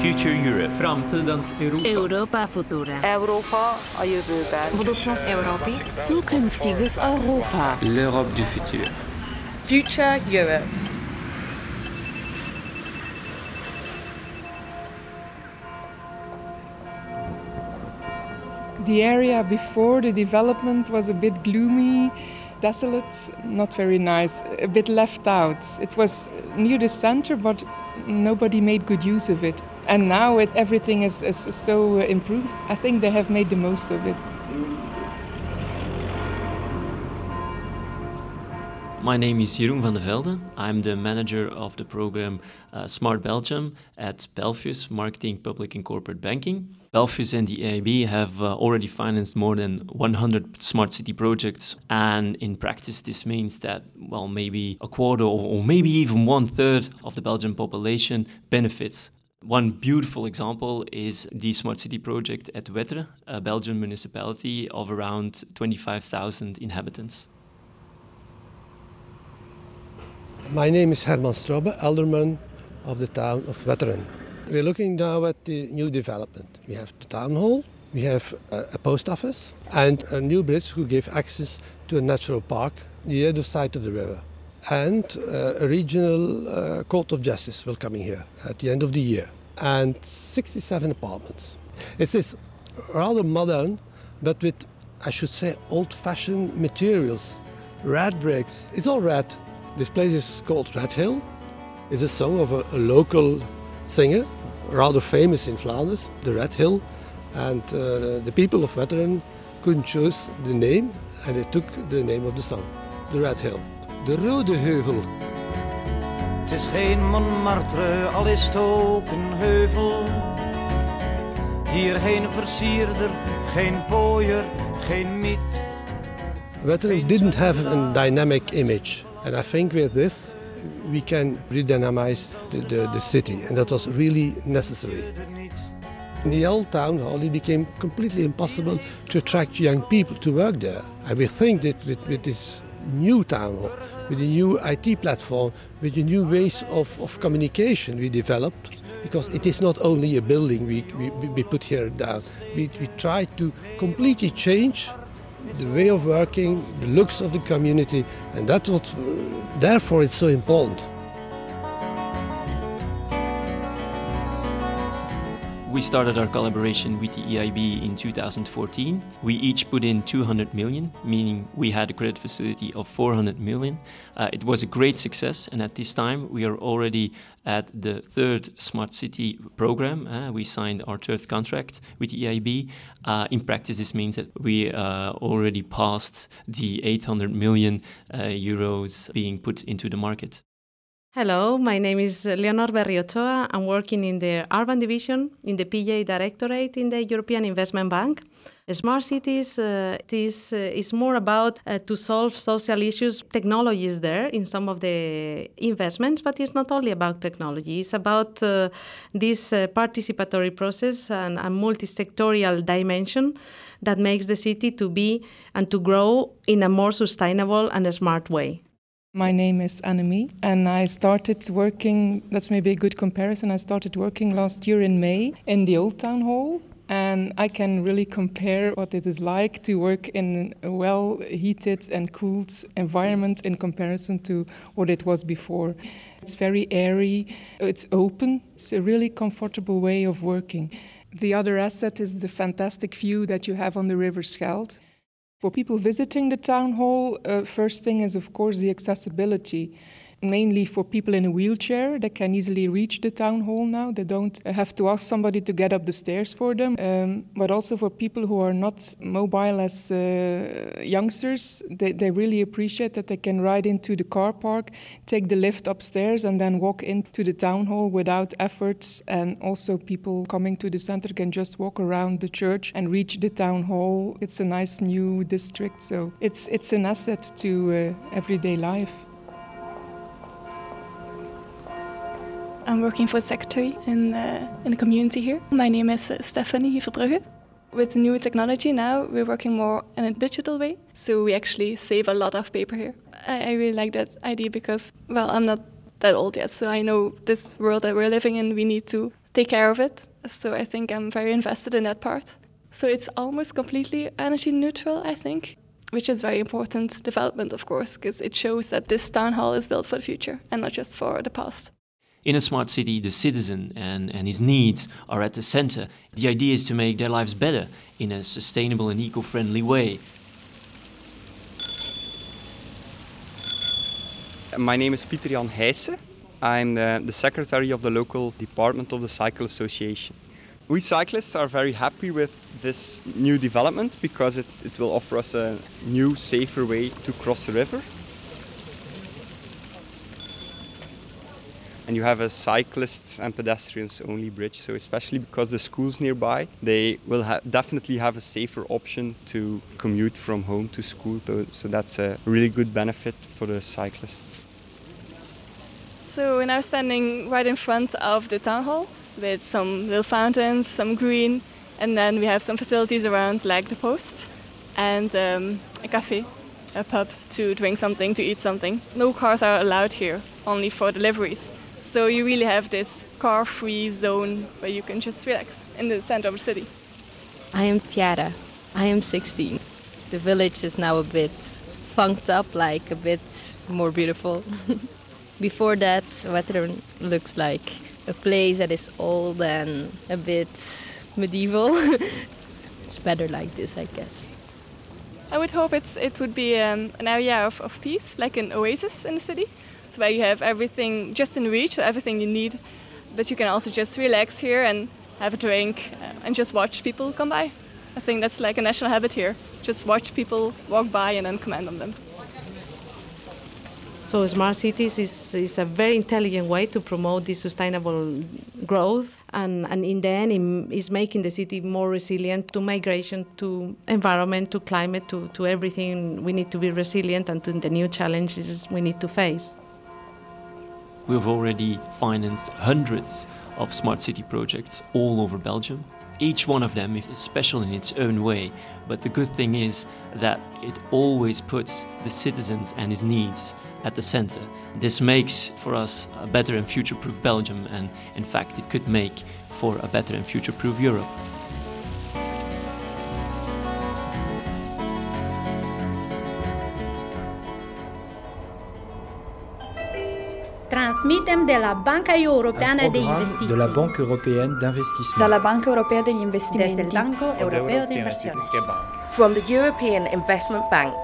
Future Europe, framtidens Europa. Europa Futura. Európa a jövőben. Budoucnost Evropy. Zukünftiges Europa. L'Europe du futur. Future Europe. The area before the development was a bit gloomy, desolate, not very nice, a bit left out. It was near the center, but nobody made good use of it. And now it, everything is, is so improved. I think they have made the most of it. My name is Jeroen van der Velde. I'm the manager of the program uh, Smart Belgium at Belfius Marketing, Public and Corporate Banking. Belfius and the EIB have uh, already financed more than 100 smart city projects, and in practice, this means that, well, maybe a quarter or, or maybe even one third of the Belgian population benefits one beautiful example is the Smart City project at Wetteren, a Belgian municipality of around 25,000 inhabitants. My name is Herman Strobbe, alderman of the town of Wetteren. We're looking now at the new development. We have the town hall, we have a, post office, and a new bridge who give access to a natural park the other side of the river. And uh, a regional uh, court of justice will come in here at the end of the year, and 67 apartments. It is this rather modern, but with, I should say, old-fashioned materials. Red bricks. It's all red. This place is called Red Hill. It's a song of a, a local singer, rather famous in Flanders, the Red Hill. And uh, the people of Wetteren couldn't choose the name, and they took the name of the song, the Red Hill. De Rode Heuvel. Het is geen Montmartre, al is het ook een heuvel. Hier geen versierder, geen pooier, geen miet. Wetteren didn't have a dynamic image. And I think with this, we can redynamize the, the, the city. And that was really necessary. In the old town hall, it became completely impossible to attract young people to work there. And we think that with, with this new town hall, with the new IT platform, with the new ways of, of communication we developed, because it is not only a building we, we, we put here down, we, we try to completely change the way of working, the looks of the community, and that's what, uh, therefore, it's so important. We started our collaboration with the EIB in 2014. We each put in 200 million, meaning we had a credit facility of 400 million. Uh, it was a great success, and at this time we are already at the third smart city program. Uh, we signed our third contract with the EIB. Uh, in practice, this means that we uh, already passed the 800 million uh, euros being put into the market. Hello, my name is Leonor Berriochoa. I'm working in the Urban Division in the PJ Directorate in the European Investment Bank. Smart cities uh, is, uh, is more about uh, to solve social issues. Technology is there in some of the investments, but it's not only about technology. It's about uh, this uh, participatory process and a multi-sectorial dimension that makes the city to be and to grow in a more sustainable and a smart way. My name is Annemie, and I started working. That's maybe a good comparison. I started working last year in May in the Old Town Hall, and I can really compare what it is like to work in a well heated and cooled environment in comparison to what it was before. It's very airy, it's open, it's a really comfortable way of working. The other asset is the fantastic view that you have on the River Scheldt. For people visiting the town hall, uh, first thing is, of course, the accessibility. Mainly for people in a wheelchair, they can easily reach the town hall now. They don't have to ask somebody to get up the stairs for them. Um, but also for people who are not mobile as uh, youngsters, they, they really appreciate that they can ride into the car park, take the lift upstairs, and then walk into the town hall without efforts. And also, people coming to the center can just walk around the church and reach the town hall. It's a nice new district, so it's it's an asset to uh, everyday life. I'm working for secretary in, uh, in the community here. My name is uh, Stephanie Verbrugge. With new technology now, we're working more in a digital way, so we actually save a lot of paper here. I, I really like that idea because, well, I'm not that old yet, so I know this world that we're living in, we need to take care of it. So I think I'm very invested in that part. So it's almost completely energy neutral, I think, which is very important development, of course, because it shows that this town hall is built for the future and not just for the past. In a smart city, the citizen and, and his needs are at the center. The idea is to make their lives better in a sustainable and eco friendly way. My name is Pieter Jan Heijsen. I'm the, the secretary of the local department of the Cycle Association. We cyclists are very happy with this new development because it, it will offer us a new, safer way to cross the river. And you have a cyclists and pedestrians only bridge, so especially because the school's nearby, they will ha- definitely have a safer option to commute from home to school, so that's a really good benefit for the cyclists. So we're now standing right in front of the town hall with some little fountains, some green, and then we have some facilities around like the post and um, a cafe, a pub to drink something, to eat something. No cars are allowed here, only for deliveries. So you really have this car-free zone where you can just relax in the center of the city. I am Tiara. I am 16. The village is now a bit funked up, like a bit more beautiful. Before that, Wetteren looks like a place that is old and a bit medieval. it's better like this, I guess. I would hope it's, it would be um, an area of, of peace, like an oasis in the city. It's where you have everything just in reach, everything you need, but you can also just relax here and have a drink and just watch people come by. I think that's like a national habit here. Just watch people walk by and then comment on them. So smart cities is, is a very intelligent way to promote this sustainable growth and, and in the end is making the city more resilient to migration, to environment, to climate, to, to everything. We need to be resilient and to the new challenges we need to face. We've already financed hundreds of smart city projects all over Belgium. Each one of them is special in its own way, but the good thing is that it always puts the citizens and his needs at the center. This makes for us a better and future proof Belgium, and in fact, it could make for a better and future proof Europe. Transmitem della Banca Europea de Investimenti. Dalla Banca Europea d'Investissement. Dalla Banca Europea degli Investimenti. Desde Banco Europeo de Inversiones. From the European Investment Bank.